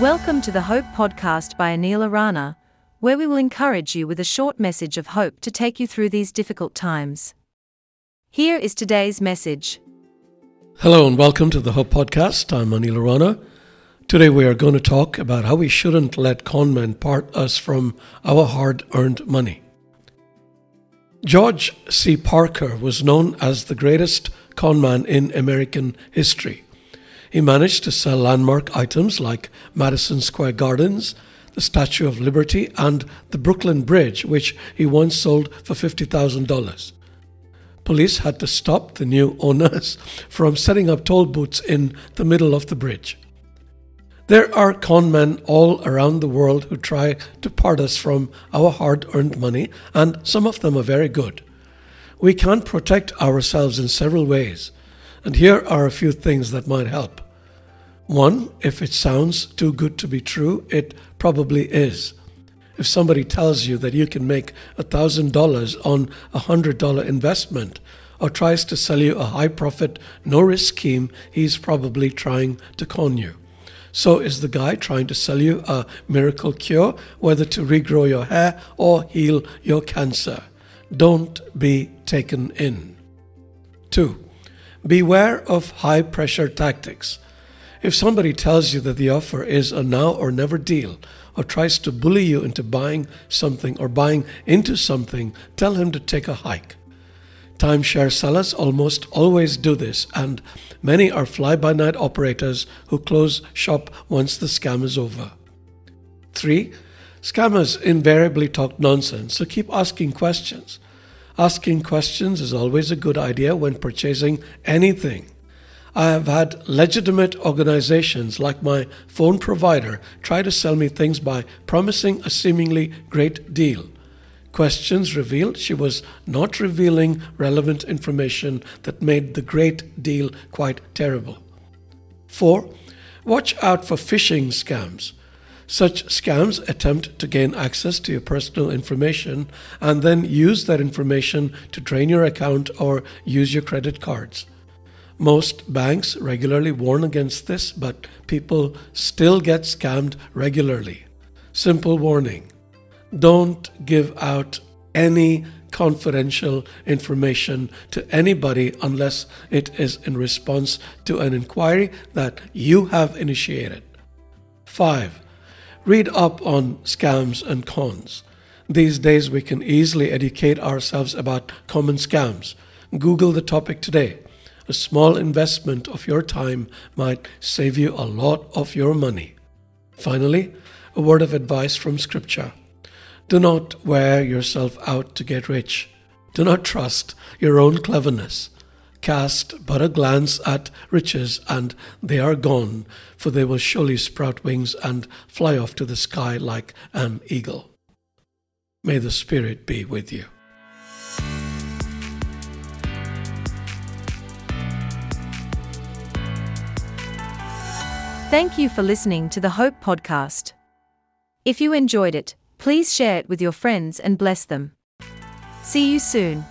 Welcome to the Hope Podcast by Anil Arana, where we will encourage you with a short message of hope to take you through these difficult times. Here is today's message. Hello and welcome to the Hope Podcast. I'm Anil Arana. Today we are going to talk about how we shouldn't let conmen part us from our hard earned money. George C. Parker was known as the greatest conman in American history. He managed to sell landmark items like Madison Square Gardens, the Statue of Liberty, and the Brooklyn Bridge, which he once sold for $50,000. Police had to stop the new owners from setting up toll booths in the middle of the bridge. There are con men all around the world who try to part us from our hard earned money, and some of them are very good. We can protect ourselves in several ways. And here are a few things that might help. One, if it sounds too good to be true, it probably is. If somebody tells you that you can make $1,000 on a $100 investment or tries to sell you a high profit, no risk scheme, he's probably trying to con you. So is the guy trying to sell you a miracle cure, whether to regrow your hair or heal your cancer. Don't be taken in. 2. Beware of high pressure tactics. If somebody tells you that the offer is a now or never deal, or tries to bully you into buying something or buying into something, tell him to take a hike. Timeshare sellers almost always do this, and many are fly by night operators who close shop once the scam is over. 3. Scammers invariably talk nonsense, so keep asking questions. Asking questions is always a good idea when purchasing anything. I have had legitimate organizations like my phone provider try to sell me things by promising a seemingly great deal. Questions revealed she was not revealing relevant information that made the great deal quite terrible. 4. Watch out for phishing scams. Such scams attempt to gain access to your personal information and then use that information to drain your account or use your credit cards. Most banks regularly warn against this, but people still get scammed regularly. Simple warning don't give out any confidential information to anybody unless it is in response to an inquiry that you have initiated. 5. Read up on scams and cons. These days, we can easily educate ourselves about common scams. Google the topic today. A small investment of your time might save you a lot of your money. Finally, a word of advice from Scripture Do not wear yourself out to get rich. Do not trust your own cleverness. Cast but a glance at riches, and they are gone, for they will surely sprout wings and fly off to the sky like an eagle. May the Spirit be with you. Thank you for listening to the Hope Podcast. If you enjoyed it, please share it with your friends and bless them. See you soon.